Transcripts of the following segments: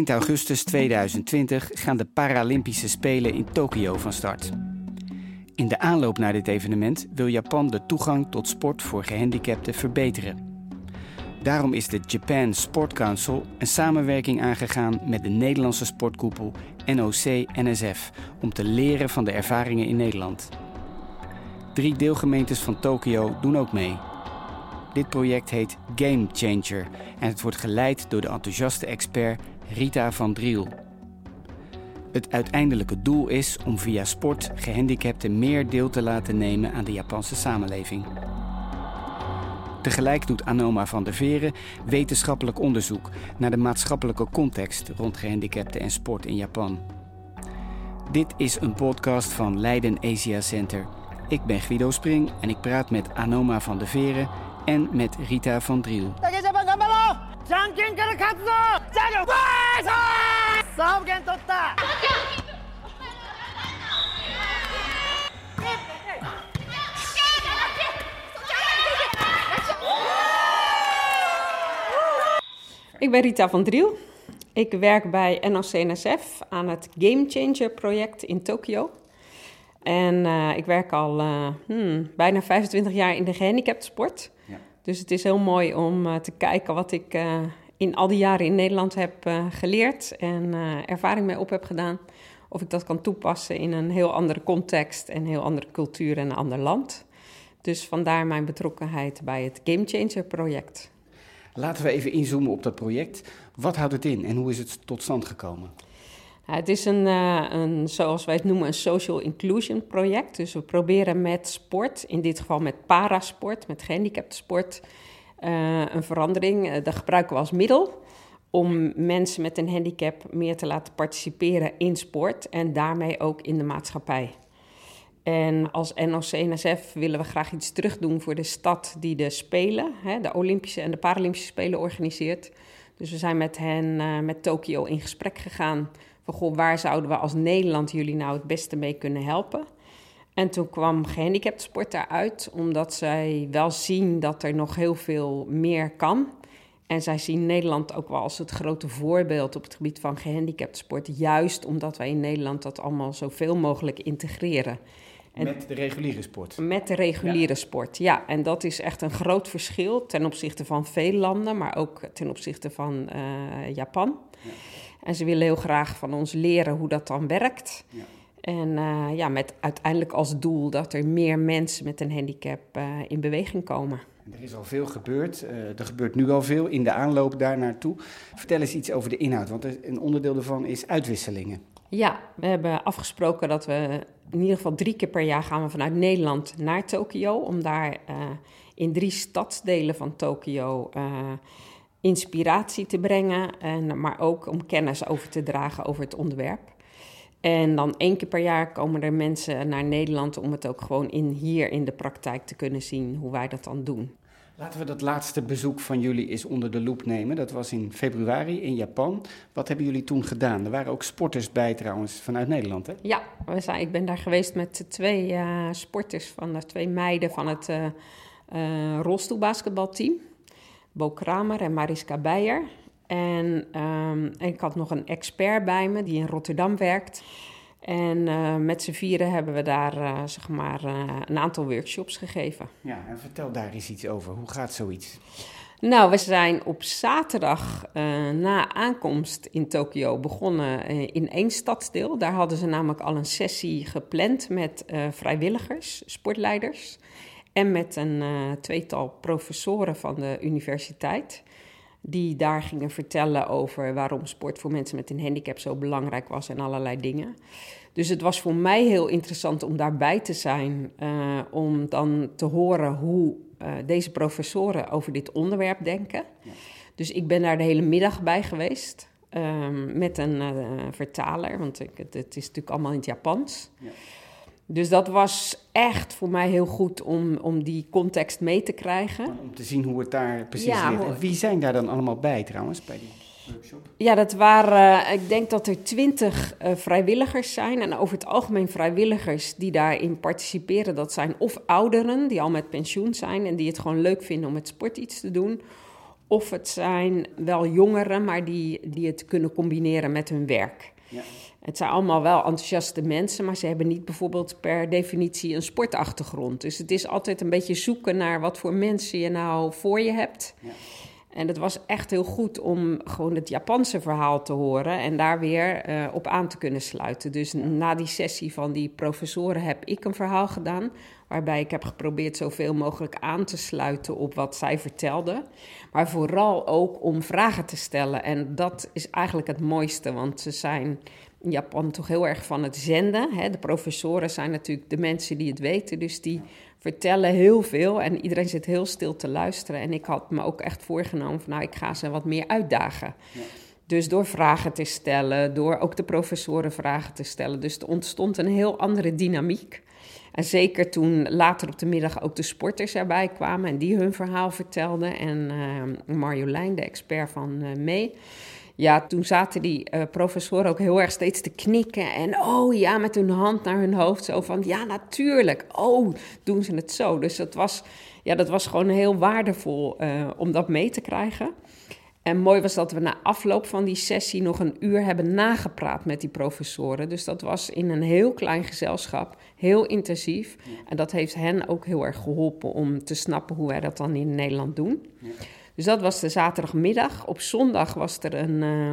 Eind augustus 2020 gaan de Paralympische Spelen in Tokio van start. In de aanloop naar dit evenement wil Japan de toegang tot sport voor gehandicapten verbeteren. Daarom is de Japan Sport Council een samenwerking aangegaan met de Nederlandse sportkoepel NOC-NSF om te leren van de ervaringen in Nederland. Drie deelgemeentes van Tokio doen ook mee. Dit project heet Game Changer en het wordt geleid door de enthousiaste expert Rita van Driel. Het uiteindelijke doel is om via sport gehandicapten meer deel te laten nemen aan de Japanse samenleving. Tegelijk doet Anoma van der Veren wetenschappelijk onderzoek naar de maatschappelijke context rond gehandicapten en sport in Japan. Dit is een podcast van Leiden Asia Center. Ik ben Guido Spring en ik praat met Anoma van der Veren en met Rita van Driel. Ik ben Rita van Driel. Ik werk bij NOC-NSF aan het Game Changer project in Tokio. En uh, ik werk al uh, hmm, bijna 25 jaar in de gehandicaptensport. Ja. Dus het is heel mooi om uh, te kijken wat ik in al die jaren in Nederland heb geleerd en ervaring mee op heb gedaan. Of ik dat kan toepassen in een heel andere context en een heel andere cultuur en een ander land. Dus vandaar mijn betrokkenheid bij het Game Changer project. Laten we even inzoomen op dat project. Wat houdt het in en hoe is het tot stand gekomen? Het is een, uh, een, zoals wij het noemen, een social inclusion project. Dus we proberen met sport, in dit geval met parasport, met gehandicaptensport, uh, een verandering. Uh, dat gebruiken we als middel om mensen met een handicap meer te laten participeren in sport en daarmee ook in de maatschappij. En als NOC-NSF willen we graag iets terugdoen voor de stad die de Spelen, hè, de Olympische en de Paralympische Spelen organiseert. Dus we zijn met hen, uh, met Tokio, in gesprek gegaan. Van goh, waar zouden we als Nederland jullie nou het beste mee kunnen helpen? En toen kwam gehandicaptensport daaruit, omdat zij wel zien dat er nog heel veel meer kan. En zij zien Nederland ook wel als het grote voorbeeld op het gebied van gehandicaptensport. Juist omdat wij in Nederland dat allemaal zoveel mogelijk integreren. met de reguliere sport? Met de reguliere sport, ja. En dat is echt een groot verschil ten opzichte van veel landen, maar ook ten opzichte van uh, Japan. Ja. En ze willen heel graag van ons leren hoe dat dan werkt. Ja. En uh, ja, met uiteindelijk als doel dat er meer mensen met een handicap uh, in beweging komen. Er is al veel gebeurd. Uh, er gebeurt nu al veel in de aanloop daar naartoe. Vertel eens iets over de inhoud, want een onderdeel daarvan is uitwisselingen. Ja, we hebben afgesproken dat we in ieder geval drie keer per jaar gaan we vanuit Nederland naar Tokio. Om daar in drie stadsdelen van Tokio inspiratie te brengen. En, maar ook om kennis over te dragen over het onderwerp. En dan één keer per jaar komen er mensen naar Nederland om het ook gewoon in, hier in de praktijk te kunnen zien hoe wij dat dan doen. Laten we dat laatste bezoek van jullie eens onder de loep nemen. Dat was in februari in Japan. Wat hebben jullie toen gedaan? Er waren ook sporters bij trouwens vanuit Nederland, hè? Ja, we zijn, ik ben daar geweest met twee uh, sporters, van de twee meiden van het uh, uh, rolstoelbasketbalteam. Bo Kramer en Mariska Beijer. En, um, en ik had nog een expert bij me die in Rotterdam werkt. En uh, met z'n vieren hebben we daar uh, zeg maar, uh, een aantal workshops gegeven. Ja, en vertel daar eens iets over. Hoe gaat zoiets? Nou, we zijn op zaterdag na aankomst in Tokio begonnen in één stadsdeel. Daar hadden ze namelijk al een sessie gepland met vrijwilligers, sportleiders. En met een tweetal professoren van de universiteit die daar gingen vertellen over waarom sport voor mensen met een handicap zo belangrijk was en allerlei dingen. Dus het was voor mij heel interessant om daarbij te zijn, uh, om dan te horen hoe uh, deze professoren over dit onderwerp denken. Ja. Dus ik ben daar de hele middag bij geweest. Um, met een uh, vertaler, want ik, het, het, is natuurlijk allemaal in het Japans. Ja. Dus dat was echt voor mij heel goed om, om die context mee te krijgen. Om te zien hoe het daar precies ja, ligt. En wie zijn daar dan allemaal bij trouwens, bij die workshop? Ja, dat waren, ik denk dat er twintig uh, vrijwilligers zijn. En over het algemeen vrijwilligers die daarin participeren. Dat zijn of ouderen die al met pensioen zijn en die het gewoon leuk vinden om met sport iets te doen. Of het zijn wel jongeren, maar die, die het kunnen combineren met hun werk. Ja. Het zijn allemaal wel enthousiaste mensen, maar ze hebben niet bijvoorbeeld per definitie een sportachtergrond. Dus het is altijd een beetje zoeken naar wat voor mensen je nou voor je hebt. Ja. En het was echt heel goed om gewoon het Japanse verhaal te horen en daar weer eh, op aan te kunnen sluiten. Dus na die sessie van die professoren heb ik een verhaal gedaan, waarbij ik heb geprobeerd zoveel mogelijk aan te sluiten op wat zij vertelden. Maar vooral ook om vragen te stellen. En dat is eigenlijk het mooiste, want ze zijn in Japan toch heel erg van het zenden. Hè? De professoren zijn natuurlijk de mensen die het weten, dus die vertellen heel veel en iedereen zit heel stil te luisteren. En ik had me ook echt voorgenomen van nou, ik ga ze wat meer uitdagen. Ja. Dus door vragen te stellen, door ook de professoren vragen te stellen. Dus er ontstond een heel andere dynamiek. Zeker toen later op de middag ook de sporters erbij kwamen en die hun verhaal vertelden. En uh, Marjolein, de expert van uh, mee ja, toen zaten die uh, professoren ook heel erg steeds te knikken. En oh ja, met hun hand naar hun hoofd. Zo van ja, natuurlijk. Oh, doen ze het zo. Dus dat was, ja, dat was gewoon heel waardevol om dat mee te krijgen. En mooi was dat we na afloop van die sessie nog een uur hebben nagepraat met die professoren. Dus dat was in een heel klein gezelschap, heel intensief. En dat heeft hen ook heel erg geholpen om te snappen hoe wij dat dan in Nederland doen. Ja. Dus dat was de zaterdagmiddag. Op zondag was er een uh,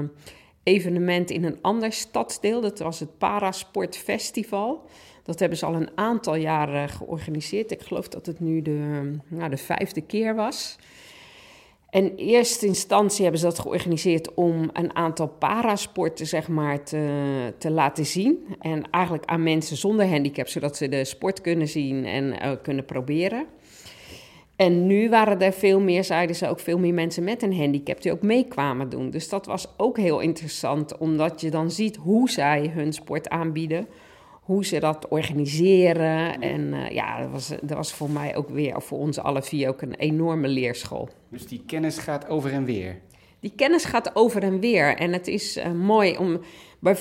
evenement in een ander stadsdeel. Dat was het Parasport Festival. Dat hebben ze al een aantal jaren georganiseerd. Ik geloof dat het nu de, nou, de vijfde keer was. En in eerste instantie hebben ze dat georganiseerd om een aantal parasporten zeg maar, te, te laten zien. En eigenlijk aan mensen zonder handicap, zodat ze de sport kunnen zien en uh, kunnen proberen. En nu waren er veel meer, zeiden ze ook, veel meer mensen met een handicap die ook meekwamen doen. Dus dat was ook heel interessant, omdat je dan ziet hoe zij hun sport aanbieden, hoe ze dat organiseren. En uh, ja, dat was, dat was voor mij ook weer, voor ons alle vier, ook een enorme leerschool. Dus die kennis gaat over en weer? Die kennis gaat over en weer. En het is uh, mooi om,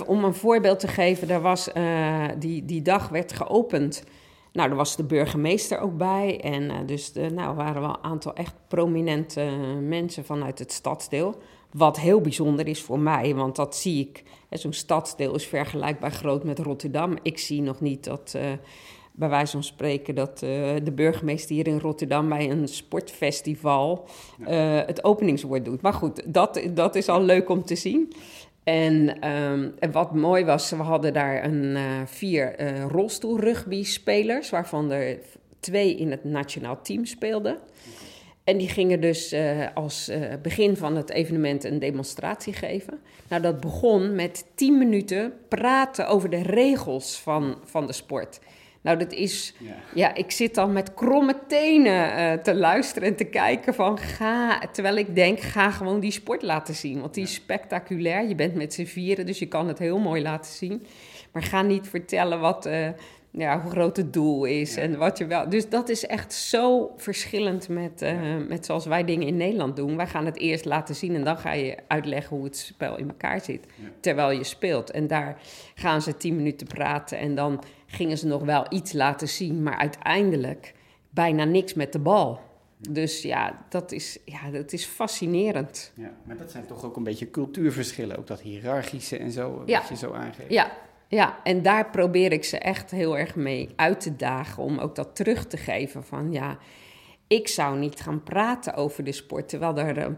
om een voorbeeld te geven. Er was, uh, die, die dag werd geopend nou, er was de burgemeester ook bij. En dus de, nou, waren wel een aantal echt prominente mensen vanuit het stadsdeel. Wat heel bijzonder is voor mij, want dat zie ik. Zo'n stadsdeel is vergelijkbaar groot met Rotterdam. Ik zie nog niet dat, uh, bij wijze van spreken, dat uh, de burgemeester hier in Rotterdam bij een sportfestival het openingswoord doet. Maar goed, dat, dat is al leuk om te zien. En, um, en, wat mooi was, we hadden daar een, uh, vier uh, rolstoelrugby-spelers, waarvan er twee in het nationaal team speelden. En die gingen dus uh, als begin van het evenement een demonstratie geven. Nou, dat begon met tien minuten praten over de regels van, van de sport. Nou, dat is. Ja, ja ik zit dan met kromme tenen uh, te luisteren en te kijken van ga. Terwijl ik denk, ga gewoon die sport laten zien. Want die is spectaculair. Je bent met z'n vieren, dus je kan het heel mooi laten zien. Maar ga niet vertellen wat. Ja, hoe groot het doel is en wat je wel. Dus dat is echt zo verschillend met, uh, met zoals wij dingen in Nederland doen. Wij gaan het eerst laten zien en dan ga je uitleggen hoe het spel in elkaar zit. Terwijl je speelt. En daar gaan ze tien minuten praten en dan gingen ze nog wel iets laten zien, maar uiteindelijk bijna niks met de bal. Dus ja, dat is, ja, dat is fascinerend. Ja, maar dat zijn toch ook een beetje cultuurverschillen, ook dat hiërarchische en zo, wat je zo aangeeft. Ja, ja, en daar probeer ik ze echt heel erg mee uit te dagen om ook dat terug te geven van ja, ik zou niet gaan praten over de sport, terwijl er eh,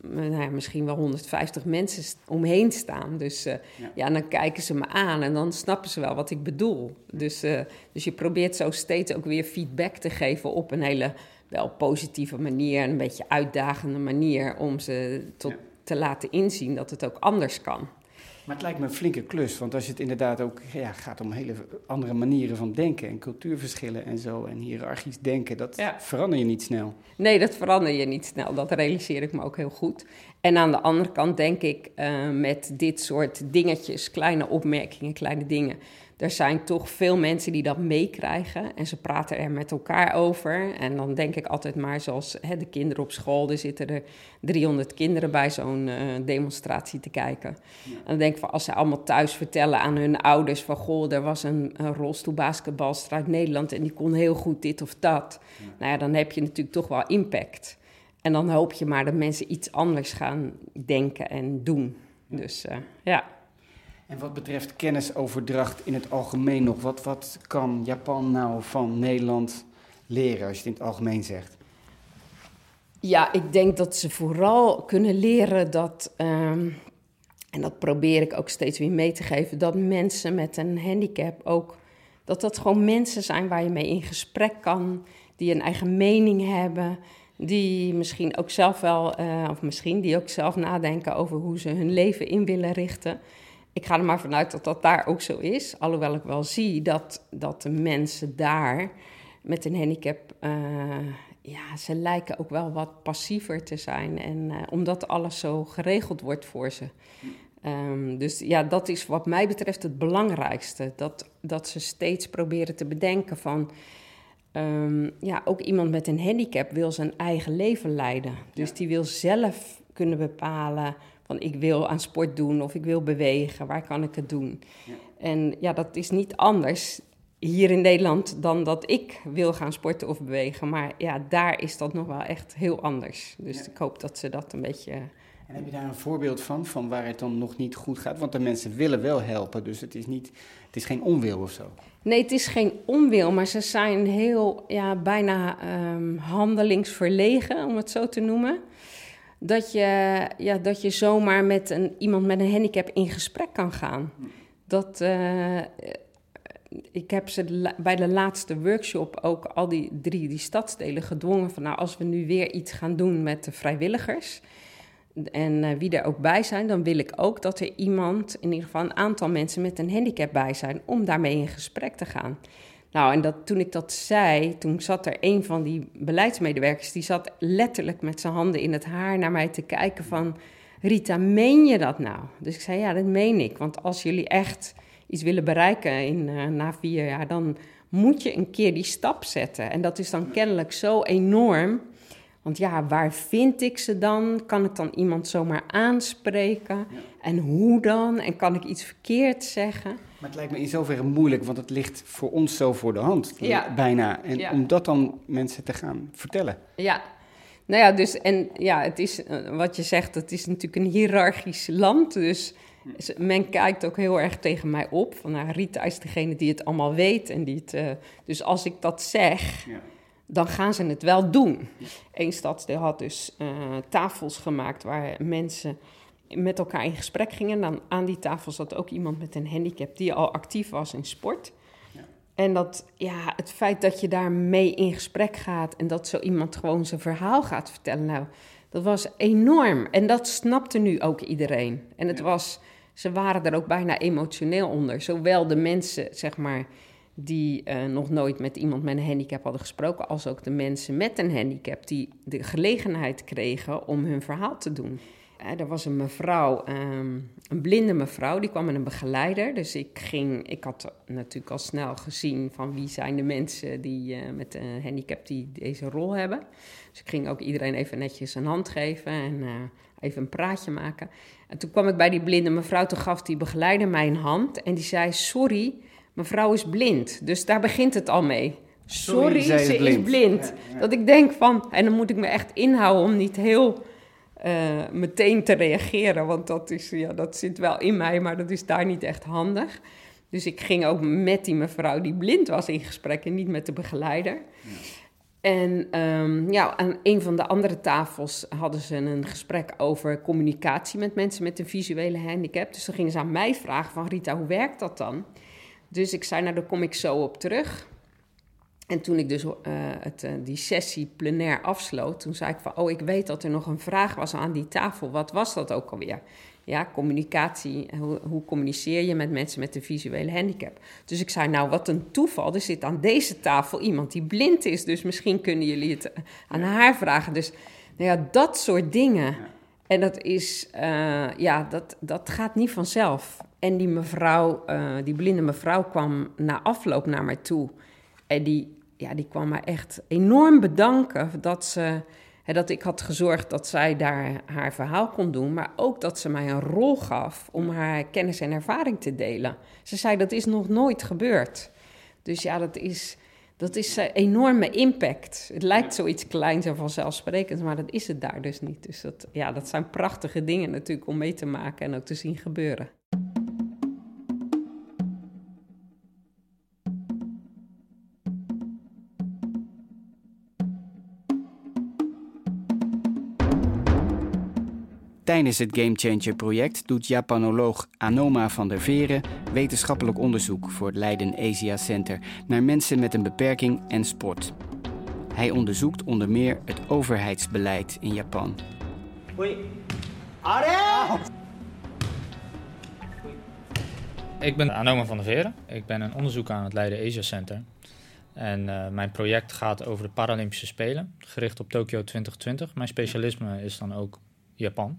nou ja, misschien wel 150 mensen omheen staan. Dus uh, ja. dan kijken ze me aan en dan snappen ze wel wat ik bedoel. Dus, uh, dus je probeert zo steeds ook weer feedback te geven op een hele wel positieve manier, een beetje uitdagende manier om ze tot, te laten inzien dat het ook anders kan. Maar het lijkt me een flinke klus, want als je het inderdaad ook ja, gaat om hele andere manieren van denken en cultuurverschillen en zo en hiërarchisch denken, dat verander je niet snel. Nee, dat verander je niet snel. Dat realiseer ik me ook heel goed. En aan de andere kant denk ik uh, met dit soort dingetjes, kleine opmerkingen, kleine dingen, er zijn toch veel mensen die dat meekrijgen en ze praten er met elkaar over. En dan denk ik altijd maar zoals hè, de kinderen op school, er zitten er 300 kinderen bij zo'n uh, demonstratie te kijken. En dan denk ik van als ze allemaal thuis vertellen aan hun ouders van goh, er was een, een rolstoelbasketbalster uit Nederland en die kon heel goed dit of dat. Nou ja, dan heb je natuurlijk toch wel impact. En dan hoop je maar dat mensen iets anders gaan denken en doen. Dus uh, ja. En wat betreft kennisoverdracht in het algemeen nog, wat, wat kan Japan nou van Nederland leren, als je het in het algemeen zegt? Ja, ik denk dat ze vooral kunnen leren dat, um, en dat probeer ik ook steeds weer mee te geven, dat mensen met een handicap ook, dat dat gewoon mensen zijn waar je mee in gesprek kan, die een eigen mening hebben, die misschien ook zelf wel, uh, of misschien die ook zelf nadenken over hoe ze hun leven in willen richten. Ik ga er maar vanuit dat dat daar ook zo is. Alhoewel ik wel zie dat, dat de mensen daar met een handicap, uh, ja, ze lijken ook wel wat passiever te zijn. En uh, omdat alles zo geregeld wordt voor ze. Um, dus ja, dat is wat mij betreft het belangrijkste. Dat, dat ze steeds proberen te bedenken van Um, ja, ook iemand met een handicap wil zijn eigen leven leiden. Dus die wil zelf kunnen bepalen van ik wil aan sport doen of ik wil bewegen, waar kan ik het doen? Ja. En ja, dat is niet anders hier in Nederland dan dat ik wil gaan sporten of bewegen. Maar ja, daar is dat nog wel echt heel anders. Dus ik hoop dat ze dat een beetje en heb je daar een voorbeeld van, van waar het dan nog niet goed gaat? Want de mensen willen wel helpen, dus het is, niet, het is geen onwil of zo. Nee, het is geen onwil, maar ze zijn heel, ja, bijna um, handelingsverlegen, om het zo te noemen. Dat je, ja, dat je zomaar met een, iemand met een handicap in gesprek kan gaan. Dat, uh, ik heb ze bij de laatste workshop ook al die drie die stadsdelen gedwongen van... nou, als we nu weer iets gaan doen met de vrijwilligers en uh, wie er ook bij zijn, dan wil ik ook dat er iemand, in ieder geval een aantal mensen met een handicap bij zijn, om daarmee in gesprek te gaan. Nou, en dat, toen ik dat zei, toen zat er een van die beleidsmedewerkers, die zat letterlijk met zijn handen in het haar naar mij te kijken van, Rita, meen je dat nou? Dus ik zei, ja, dat meen ik, want als jullie echt iets willen bereiken in, uh, na vier jaar, dan moet je een keer die stap zetten. En dat is dan kennelijk zo enorm want ja, waar vind ik ze dan? Kan ik dan iemand zomaar aanspreken? En hoe dan? En kan ik iets verkeerd zeggen? Maar het lijkt me in zoverre moeilijk, want het ligt voor ons zo voor de hand, bijna. En om dat dan mensen te gaan vertellen. Ja, nou ja, dus en ja, het is eh, wat je zegt, het is natuurlijk een hiërarchisch land. Dus men kijkt ook heel erg tegen mij op. Van nou, Rita is degene die het allemaal weet. En die het, uh, dus als ik dat zeg. Ja dan gaan ze het wel doen. Eén stadsdeel had dus uh, tafels gemaakt waar mensen met elkaar in gesprek gingen. Dan aan die tafel zat ook iemand met een handicap die al actief was in sport. Ja. En dat, ja, het feit dat je daar mee in gesprek gaat en dat zo iemand gewoon zijn verhaal gaat vertellen, nou, dat was enorm. En dat snapte nu ook iedereen. En het was, ze waren er ook bijna emotioneel onder. Zowel de mensen, zeg maar, die uh, nog nooit met iemand met een handicap hadden gesproken, als ook de mensen met een handicap die de gelegenheid kregen om hun verhaal te doen. Er was een mevrouw, um, een blinde mevrouw, die kwam met een begeleider. Dus ik ging, ik had natuurlijk al snel gezien van wie zijn de mensen die uh, met een handicap die deze rol hebben. Dus ik ging ook iedereen even netjes een hand geven en even een praatje maken. En toen kwam ik bij die blinde mevrouw, toen gaf die begeleider mij een hand en die zei: Sorry, Mevrouw is blind, dus daar begint het al mee. Sorry, ze is blind. Dat ik denk van, en dan moet ik me echt inhouden om niet heel uh, meteen te reageren, want dat, is, ja, dat zit wel in mij, maar dat is daar niet echt handig. Dus ik ging ook met die mevrouw die blind was in gesprek en niet met de begeleider. Ja. En um, ja, aan een van de andere tafels hadden ze een gesprek over communicatie met mensen met een visuele handicap. Dus dan gingen ze aan mij vragen van Rita, hoe werkt dat dan? Dus ik zei, nou, daar kom ik zo op terug. En toen ik dus uh, het, uh, die sessie plenair afsloot, toen zei ik van, oh, ik weet dat er nog een vraag was aan die tafel. Wat was dat ook alweer? Ja, communicatie, hoe, hoe communiceer je met mensen met een visuele handicap? Dus ik zei, nou, wat een toeval, er zit aan deze tafel iemand die blind is, dus misschien kunnen jullie het eh, aan haar vragen. Dus nou ja, dat soort dingen. En dat is, uh, ja, dat, dat gaat niet vanzelf. En die mevrouw, die blinde mevrouw kwam na afloop naar mij toe. En die, ja, die kwam mij echt enorm bedanken dat, ze, dat ik had gezorgd dat zij daar haar verhaal kon doen. Maar ook dat ze mij een rol gaf om haar kennis en ervaring te delen. Ze zei, dat is nog nooit gebeurd. Dus ja, dat is dat is een enorme impact. Het lijkt zoiets kleins en vanzelfsprekends, maar dat is het daar dus niet. Dus dat, ja, dat zijn prachtige dingen natuurlijk om mee te maken en ook te zien gebeuren. Tijdens het Game Changer project doet Japanoloog Anoma van der Veren wetenschappelijk onderzoek voor het Leiden Asia Center naar mensen met een beperking en sport. Hij onderzoekt onder meer het overheidsbeleid in Japan. Ik ben Anoma van der Veren. Ik ben een onderzoeker aan het Leiden Asia Center. En uh, mijn project gaat over de Paralympische Spelen, gericht op Tokio 2020. Mijn specialisme is dan ook Japan.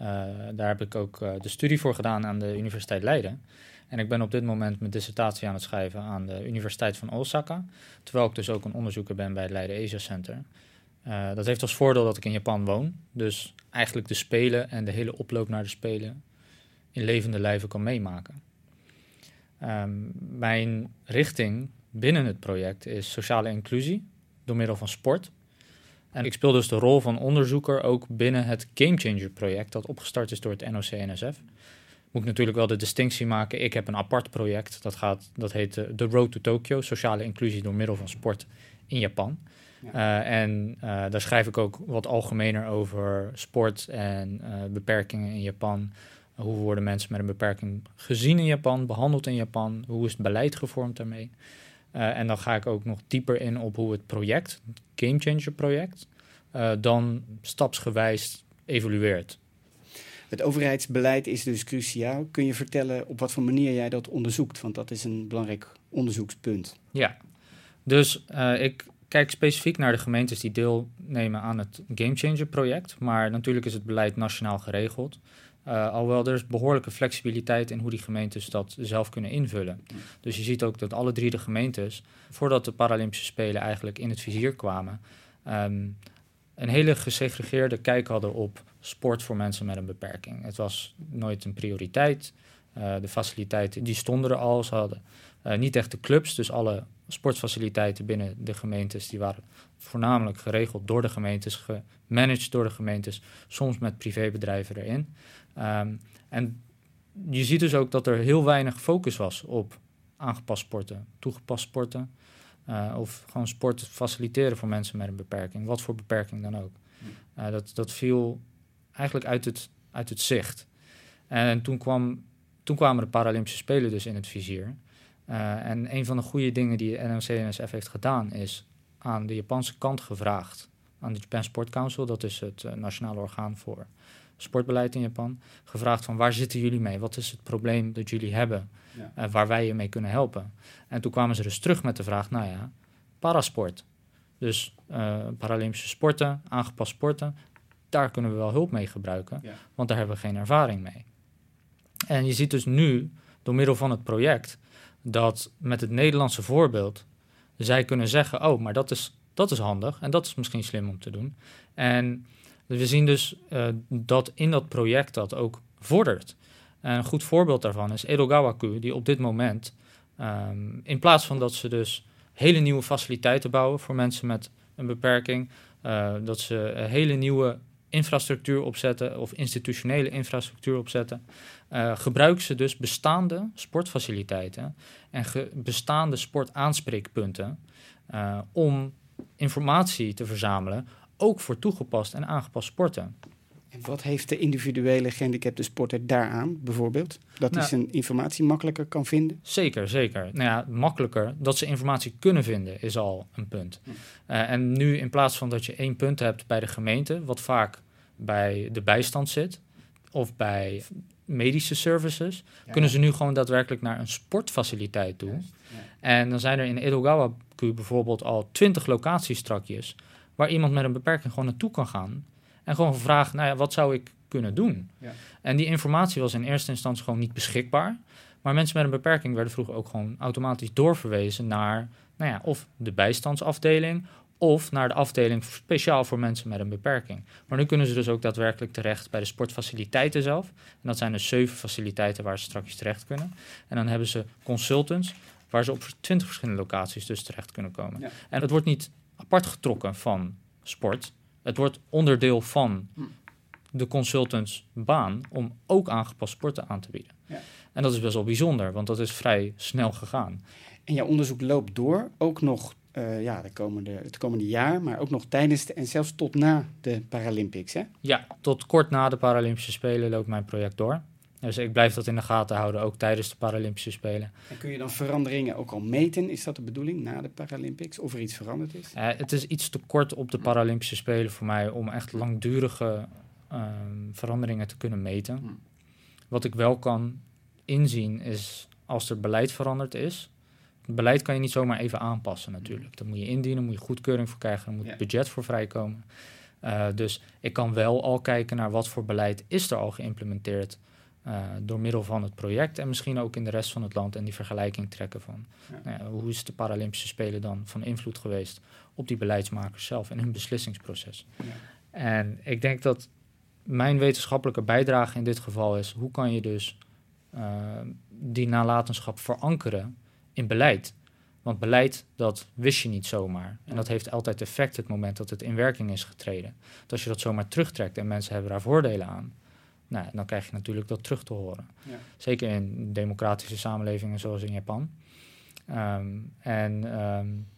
Uh, daar heb ik ook uh, de studie voor gedaan aan de Universiteit Leiden. En ik ben op dit moment mijn dissertatie aan het schrijven aan de Universiteit van Osaka. Terwijl ik dus ook een onderzoeker ben bij het Leiden Asia Center. Uh, dat heeft als voordeel dat ik in Japan woon. Dus eigenlijk de Spelen en de hele oploop naar de Spelen in levende lijven kan meemaken. Um, mijn richting binnen het project is sociale inclusie door middel van sport. En ik speel dus de rol van onderzoeker ook binnen het Game Changer project dat opgestart is door het NOC-NSF. Moet ik natuurlijk wel de distinctie maken. Ik heb een apart project, dat, gaat, dat heet The Road to Tokyo, sociale inclusie door middel van sport in Japan. Ja. Uh, en uh, daar schrijf ik ook wat algemener over sport en uh, beperkingen in Japan. Hoe worden mensen met een beperking gezien in Japan, behandeld in Japan? Hoe is het beleid gevormd daarmee? Uh, en dan ga ik ook nog dieper in op hoe het project, het Game Changer project, uh, dan stapsgewijs evolueert. Het overheidsbeleid is dus cruciaal. Kun je vertellen op wat voor manier jij dat onderzoekt? Want dat is een belangrijk onderzoekspunt. Ja, dus uh, ik kijk specifiek naar de gemeentes die deelnemen aan het Game Changer project. Maar natuurlijk is het beleid nationaal geregeld. Uh, alhoewel er is behoorlijke flexibiliteit in hoe die gemeentes dat zelf kunnen invullen. Dus je ziet ook dat alle drie de gemeentes, voordat de Paralympische Spelen eigenlijk in het vizier kwamen, um, een hele gesegregeerde kijk hadden op sport voor mensen met een beperking. Het was nooit een prioriteit. Uh, de faciliteiten die stonden er al. Ze hadden uh, niet echt de clubs, dus alle sportfaciliteiten binnen de gemeentes die waren voornamelijk geregeld door de gemeentes, gemanaged door de gemeentes, soms met privébedrijven erin. Um, en je ziet dus ook dat er heel weinig focus was op aangepast sporten, toegepast sporten. Uh, of gewoon sport faciliteren voor mensen met een beperking, wat voor beperking dan ook. Uh, dat, dat viel eigenlijk uit het, uit het zicht. En toen, kwam, toen kwamen de Paralympische Spelen dus in het vizier. Uh, en een van de goede dingen die NOC-NSF heeft gedaan is aan de Japanse kant gevraagd, aan de Japan Sport Council, dat is het nationale orgaan voor sportbeleid in Japan, gevraagd van waar zitten jullie mee? Wat is het probleem dat jullie hebben ja. uh, waar wij je mee kunnen helpen? En toen kwamen ze dus terug met de vraag, nou ja, parasport. Dus uh, Paralympische sporten, aangepast sporten, daar kunnen we wel hulp mee gebruiken, ja. want daar hebben we geen ervaring mee. En je ziet dus nu, door middel van het project, dat met het Nederlandse voorbeeld zij kunnen zeggen, oh, maar dat is, dat is handig en dat is misschien slim om te doen. En we zien dus uh, dat in dat project dat ook vordert. En een goed voorbeeld daarvan is Edogawaku, die op dit moment, um, in plaats van dat ze dus hele nieuwe faciliteiten bouwen voor mensen met een beperking, uh, dat ze hele nieuwe infrastructuur opzetten of institutionele infrastructuur opzetten, uh, gebruiken ze dus bestaande sportfaciliteiten en bestaande sportaanspreekpunten om informatie te verzamelen ook voor toegepast en aangepast sporten. En wat heeft de individuele gehandicapte sporter daaraan, bijvoorbeeld? Dat nou, hij zijn informatie makkelijker kan vinden? Zeker, zeker. Nou ja, makkelijker. Dat ze informatie kunnen vinden is al een punt. Hm. Uh, en nu in plaats van dat je één punt hebt bij de gemeente, wat vaak bij de bijstand zit, of bij medische services, ja. kunnen ze nu gewoon daadwerkelijk naar een sportfaciliteit toe. Ja. En dan zijn er in Edogawa bijvoorbeeld al twintig locaties strakjes waar iemand met een beperking gewoon naartoe kan gaan. En gewoon vragen, nou ja, wat zou ik kunnen doen? Ja. En die informatie was in eerste instantie gewoon niet beschikbaar. Maar mensen met een beperking werden vroeger ook gewoon automatisch doorverwezen naar, nou ja, of de bijstandsafdeling of naar de afdeling speciaal voor mensen met een beperking. Maar nu kunnen ze dus ook daadwerkelijk terecht bij de sportfaciliteiten zelf. En dat zijn dus zeven faciliteiten waar ze straks terecht kunnen. En dan hebben ze consultants waar ze op 20 verschillende locaties dus terecht kunnen komen. En het wordt niet apart getrokken van sport. Het wordt onderdeel van de consultants baan om ook aangepast sporten aan te bieden. Ja. En dat is best wel bijzonder, want dat is vrij snel gegaan. En jouw onderzoek loopt door, ook nog uh, ja, de komende, het komende jaar, maar ook nog tijdens de, en zelfs tot na de Paralympics, hè? Ja, tot kort na de Paralympische Spelen loopt mijn project door. Dus ik blijf dat in de gaten houden, ook tijdens de Paralympische Spelen. En kun je dan veranderingen ook al meten? Is dat de bedoeling na de Paralympics? Of er iets veranderd is? Uh, het is iets te kort op de Paralympische Spelen voor mij om echt langdurige uh, veranderingen te kunnen meten. Hm. Wat ik wel kan inzien is als er beleid veranderd is. Het beleid kan je niet zomaar even aanpassen natuurlijk. Dan moet je indienen, moet je goedkeuring voor krijgen, dan moet ja. budget voor vrijkomen. Uh, dus ik kan wel al kijken naar wat voor beleid is er al geïmplementeerd uh, door middel van het project en misschien ook in de rest van het land en die vergelijking trekken van ja. Nou ja, hoe is de Paralympische Spelen dan van invloed geweest op die beleidsmakers zelf en hun beslissingsproces. Ja. En ik denk dat mijn wetenschappelijke bijdrage in dit geval is hoe kan je dus uh, die nalatenschap verankeren in beleid. Want beleid, dat wist je niet zomaar. En dat heeft altijd effect het moment dat het in werking is getreden. Dat als je dat zomaar terugtrekt en mensen hebben daar voordelen aan, nou, dan krijg je natuurlijk dat terug te horen. Ja. Zeker in democratische samenlevingen zoals in Japan. Um, en um,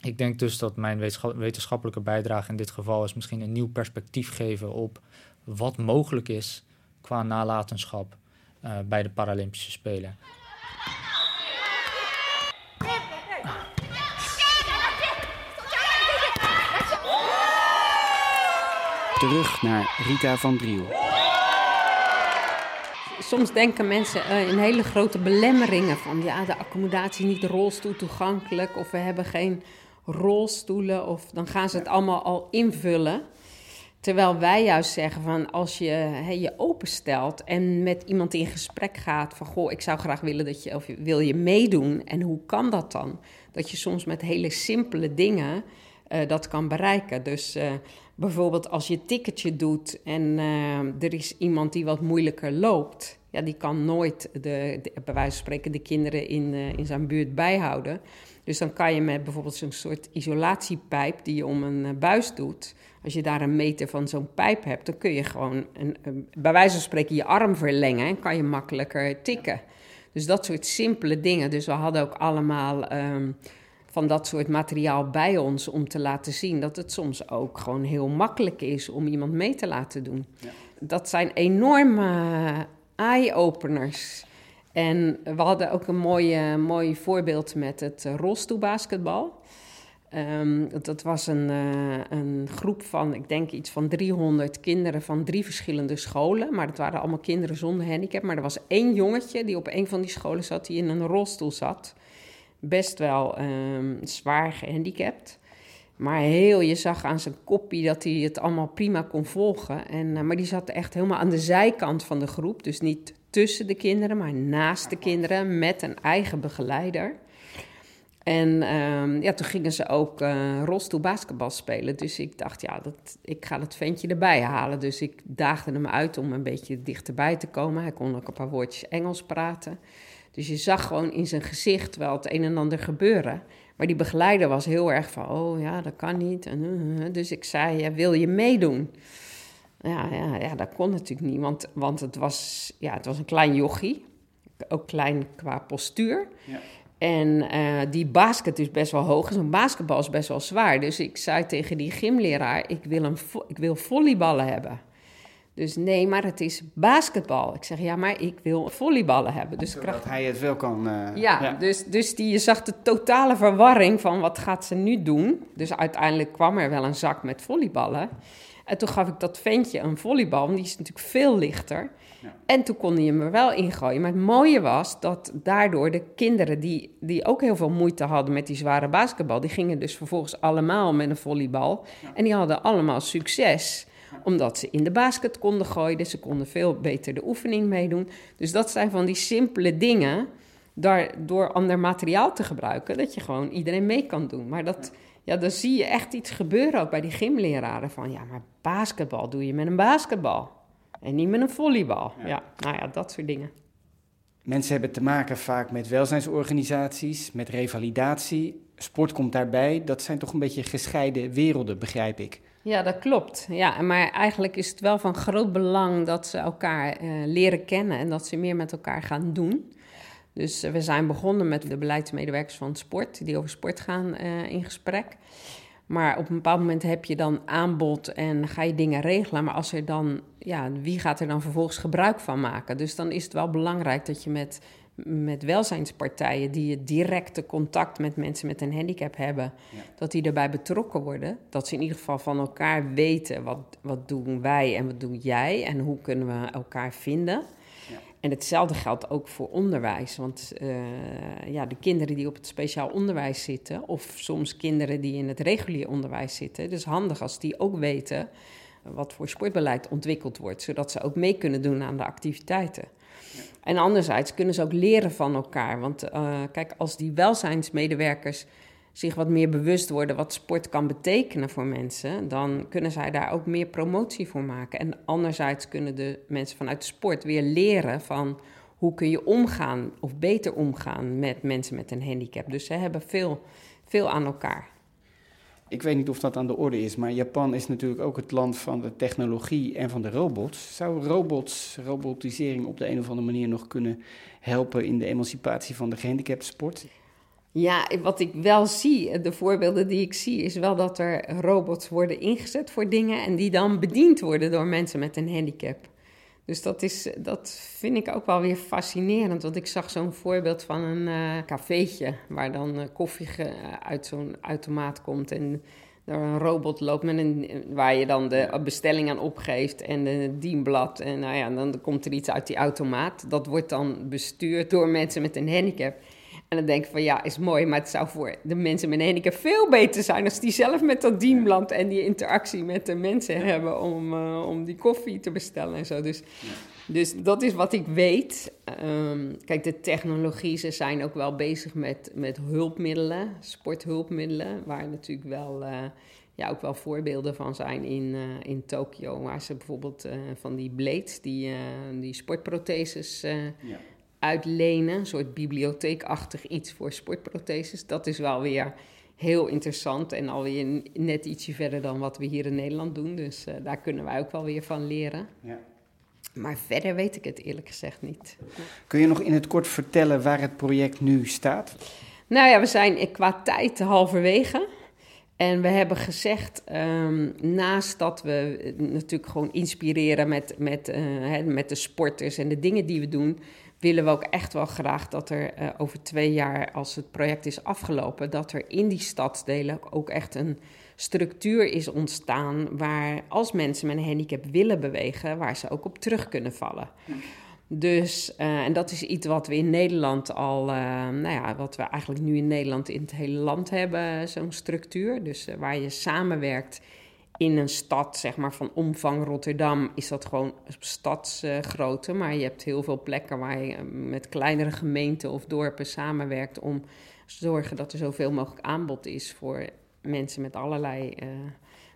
ik denk dus dat mijn wetenschappelijke bijdrage in dit geval is misschien een nieuw perspectief geven op wat mogelijk is qua nalatenschap uh, bij de Paralympische Spelen. Terug naar Rita van Driel. Soms denken mensen uh, in hele grote belemmeringen van ja, de accommodatie is niet rolstoel toegankelijk of we hebben geen rolstoelen of dan gaan ze het allemaal al invullen. Terwijl wij juist zeggen van als je he, je openstelt en met iemand in gesprek gaat van goh, ik zou graag willen dat je of wil je meedoen en hoe kan dat dan? Dat je soms met hele simpele dingen uh, dat kan bereiken. Dus uh, bijvoorbeeld als je een ticketje doet en uh, er is iemand die wat moeilijker loopt, ja, die kan nooit de, bij wijze van spreken de kinderen in, in zijn buurt bijhouden. Dus dan kan je met bijvoorbeeld zo'n soort isolatiepijp die je om een buis doet, als je daar een meter van zo'n pijp hebt, dan kun je gewoon een, bij wijze van spreken je arm verlengen en kan je makkelijker tikken. Dus dat soort simpele dingen. Dus we hadden ook allemaal um, van dat soort materiaal bij ons om te laten zien dat het soms ook gewoon heel makkelijk is om iemand mee te laten doen. Ja. Dat zijn enorme eye-openers. En we hadden ook een mooi, mooi voorbeeld met het rolstoelbasketbal. Um, dat was een, uh, een groep van, ik denk iets van 300 kinderen van drie verschillende scholen. Maar dat waren allemaal kinderen zonder handicap. Maar er was één jongetje die op een van die scholen zat, die in een rolstoel zat. Best wel um, zwaar gehandicapt. Maar heel, je zag aan zijn koppie dat hij het allemaal prima kon volgen. En, uh, maar die zat echt helemaal aan de zijkant van de groep. Dus niet tussen de kinderen, maar naast de kinderen met een eigen begeleider. En um, ja, toen gingen ze ook uh, rolstoel basketbal spelen. Dus ik dacht, ja, dat, ik ga dat ventje erbij halen. Dus ik daagde hem uit om een beetje dichterbij te komen. Hij kon ook een paar woordjes Engels praten. Dus je zag gewoon in zijn gezicht wel het een en ander gebeuren. Maar die begeleider was heel erg van, oh ja, dat kan niet. En, uh, dus ik zei, ja, wil je meedoen? Ja, ja, ja, dat kon natuurlijk niet, want, want het, was, ja, het was een klein jochie. Ook klein qua postuur. Ja. En uh, die basket is best wel hoog. Zo'n basketbal is best wel zwaar. Dus ik zei tegen die gymleraar: ik wil, een ik wil volleyballen hebben. Dus nee, maar het is basketbal. Ik zeg ja, maar ik wil volleyballen hebben. Dus Zodat hij het wel kan. Uh, ja, ja, dus, dus die, je zag de totale verwarring van wat gaat ze nu doen. Dus uiteindelijk kwam er wel een zak met volleyballen. En toen gaf ik dat ventje een volleybal, want die is natuurlijk veel lichter. Ja. En toen kon hij hem er wel ingooien. Maar het mooie was dat daardoor de kinderen die, die ook heel veel moeite hadden met die zware basketbal, die gingen dus vervolgens allemaal met een volleybal. Ja. En die hadden allemaal succes omdat ze in de basket konden gooien. Ze konden veel beter de oefening meedoen. Dus dat zijn van die simpele dingen. Daar, door ander materiaal te gebruiken, dat je gewoon iedereen mee kan doen. Maar dat, ja, dan zie je echt iets gebeuren ook bij die gymleraren. Van ja, maar basketbal doe je met een basketbal. En niet met een volleybal. Ja, ja nou ja, dat soort dingen. Mensen hebben te maken vaak met welzijnsorganisaties, met revalidatie. Sport komt daarbij. Dat zijn toch een beetje gescheiden werelden, begrijp ik. Ja, dat klopt. Ja, maar eigenlijk is het wel van groot belang dat ze elkaar uh, leren kennen en dat ze meer met elkaar gaan doen. Dus uh, we zijn begonnen met de beleidsmedewerkers van sport, die over sport gaan uh, in gesprek. Maar op een bepaald moment heb je dan aanbod en ga je dingen regelen. Maar als er dan, ja, wie gaat er dan vervolgens gebruik van maken? Dus dan is het wel belangrijk dat je met, met welzijnspartijen die het directe contact met mensen met een handicap hebben, dat die erbij betrokken worden. Dat ze in ieder geval van elkaar weten wat, wat doen wij en wat doe jij en hoe kunnen we elkaar vinden. En hetzelfde geldt ook voor onderwijs. Want uh, ja, de kinderen die op het speciaal onderwijs zitten, of soms kinderen die in het regulier onderwijs zitten, het is handig als die ook weten wat voor sportbeleid ontwikkeld wordt, zodat ze ook mee kunnen doen aan de activiteiten. En anderzijds kunnen ze ook leren van elkaar. Want uh, kijk, als die welzijnsmedewerkers zich wat meer bewust worden wat sport kan betekenen voor mensen, dan kunnen zij daar ook meer promotie voor maken. En anderzijds kunnen de mensen vanuit sport weer leren van hoe kun je omgaan of beter omgaan met mensen met een handicap. Dus ze hebben veel, veel aan elkaar. Ik weet niet of dat aan de orde is, maar Japan is natuurlijk ook het land van de technologie en van de robots. Zou robots, robotisering op de een of andere manier nog kunnen helpen in de emancipatie van de gehandicapte sport? Ja, wat ik wel zie, de voorbeelden die ik zie, is wel dat er robots worden ingezet voor dingen en die dan bediend worden door mensen met een handicap. Dus dat, is, dat vind ik ook wel weer fascinerend. Want ik zag zo'n voorbeeld van een uh, cafeetje waar dan uh, koffie uit zo'n automaat komt en er een robot loopt met een, waar je dan de bestelling aan opgeeft en de dienblad. En nou ja, dan komt er iets uit die automaat. Dat wordt dan bestuurd door mensen met een handicap. En dan denk ik van ja, is mooi, maar het zou voor de mensen met een handicap veel beter zijn als die zelf met dat dienblad en die interactie met de mensen hebben om, uh, om die koffie te bestellen en zo. Dus, dus dat is wat ik weet. Um, kijk, de technologie, ze zijn ook wel bezig met, met hulpmiddelen, sporthulpmiddelen, waar natuurlijk wel. Uh, ja, ook wel voorbeelden van zijn in, uh, in Tokio, waar ze bijvoorbeeld van die blades, die, die sportprotheses, ja uitlenen, een soort bibliotheekachtig iets voor sportprotheses. Dat is wel weer heel interessant en alweer net ietsje verder dan wat we hier in Nederland doen. Dus uh, daar kunnen wij ook wel weer van leren. Ja. Maar verder weet ik het eerlijk gezegd niet. Kun je nog in het kort vertellen waar het project nu staat? Nou ja, we zijn qua tijd halverwege. En we hebben gezegd, um, naast dat we natuurlijk gewoon inspireren met, met, uh, met de sporters en de dingen die we doen, willen we ook echt wel graag dat er uh, over twee jaar, als het project is afgelopen, dat er in die stadsdelen ook echt een structuur is ontstaan waar als mensen met een handicap willen bewegen, waar ze ook op terug kunnen vallen. Dus, uh, en dat is iets wat we in Nederland al, uh, nou ja, wat we eigenlijk nu in Nederland in het hele land hebben, zo'n structuur. Dus waar je samenwerkt in een stad, zeg maar van omvang Rotterdam, is dat gewoon stadsgrootte. maar je hebt heel veel plekken waar je met kleinere gemeenten of dorpen samenwerkt om te zorgen dat er zoveel mogelijk aanbod is voor mensen met allerlei uh,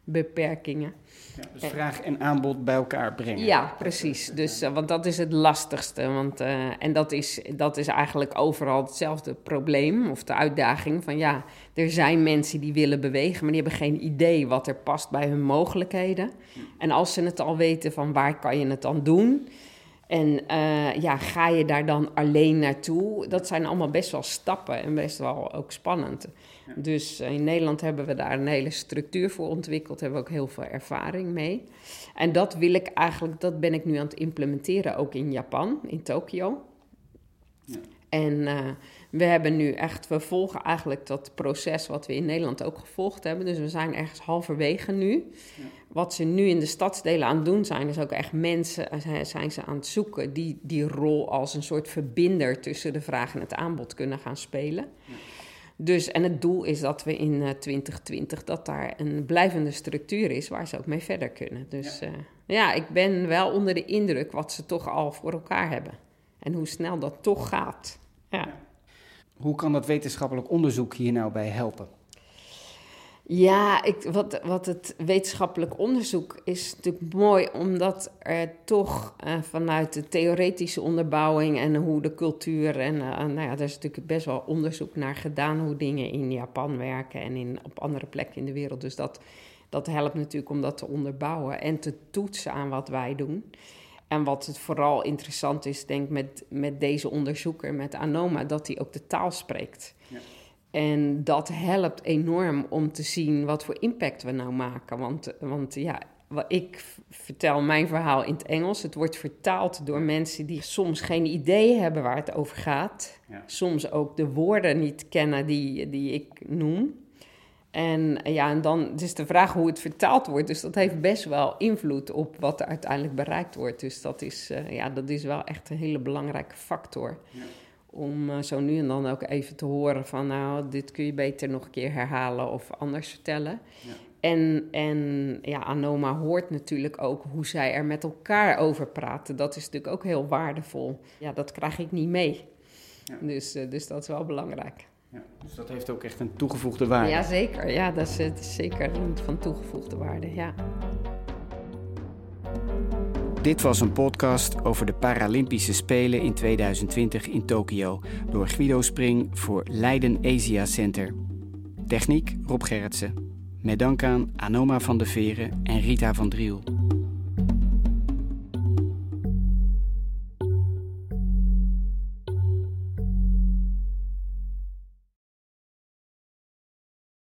beperkingen. Ja, dus vraag en aanbod bij elkaar brengen. Ja, precies. Dus, uh, want dat is het lastigste. Want, uh, en dat is, dat is eigenlijk overal hetzelfde probleem of de uitdaging van ja, er zijn mensen die willen bewegen, maar die hebben geen idee wat er past bij hun mogelijkheden. En als ze het al weten van waar kan je het dan doen, en uh, ja, ga je daar dan alleen naartoe? Dat zijn allemaal best wel stappen en best wel ook spannend. Dus uh, in Nederland hebben we daar een hele structuur voor ontwikkeld, hebben we ook heel veel ervaring mee. En dat wil ik eigenlijk, dat ben ik nu aan het implementeren ook in Japan, in Tokio. Ja. En uh, we hebben nu echt, we volgen eigenlijk dat proces wat we in Nederland ook gevolgd hebben. Dus we zijn ergens halverwege nu. Ja. Wat ze nu in de stadsdelen aan het doen zijn, is ook echt mensen, eh, zijn ze aan het zoeken die die rol als een soort verbinder tussen de vraag en het aanbod kunnen gaan spelen. Ja. Dus, en het doel is dat we in uh, 2020 dat daar een blijvende structuur is waar ze ook mee verder kunnen. Dus ja. Uh, ja, ik ben wel onder de indruk wat ze toch al voor elkaar hebben. En hoe snel dat toch gaat. Ja. Hoe kan dat wetenschappelijk onderzoek hier nou bij helpen? Ja, ik, wat, wat het wetenschappelijk onderzoek is natuurlijk mooi, omdat er toch uh, vanuit de theoretische onderbouwing en hoe de cultuur en uh, nou ja, er is natuurlijk best wel onderzoek naar gedaan hoe dingen in Japan werken en in, op andere plekken in de wereld. Dus dat, dat helpt natuurlijk om dat te onderbouwen en te toetsen aan wat wij doen. En wat het vooral interessant is, denk ik, met, met deze onderzoeker, met Anoma, dat hij ook de taal spreekt. Ja. En dat helpt enorm om te zien wat voor impact we nou maken. Want, want ja, ik vertel mijn verhaal in het Engels. Het wordt vertaald door mensen die soms geen idee hebben waar het over gaat. Soms ook de woorden niet kennen die, die ik noem. En ja, en dan is de vraag hoe het vertaald wordt. Dus dat heeft best wel invloed op wat er uiteindelijk bereikt wordt. Dus dat is, uh, ja, dat is wel echt een hele belangrijke factor. Ja. Om uh, zo nu en dan ook even te horen van... nou, dit kun je beter nog een keer herhalen of anders vertellen. Ja. En, en ja, Anoma hoort natuurlijk ook hoe zij er met elkaar over praten. Dat is natuurlijk ook heel waardevol. Ja, dat krijg ik niet mee. Ja. Dus, uh, dus dat is wel belangrijk. Ja, dus dat heeft ook echt een toegevoegde waarde. Ja, zeker. Ja, dat is, het is zeker van toegevoegde waarde, ja. Dit was een podcast over de Paralympische Spelen in 2020 in Tokio door Guido Spring voor Leiden Asia Center. Techniek Rob Gerritsen. Met dank aan Anoma van de Veren en Rita van Driel.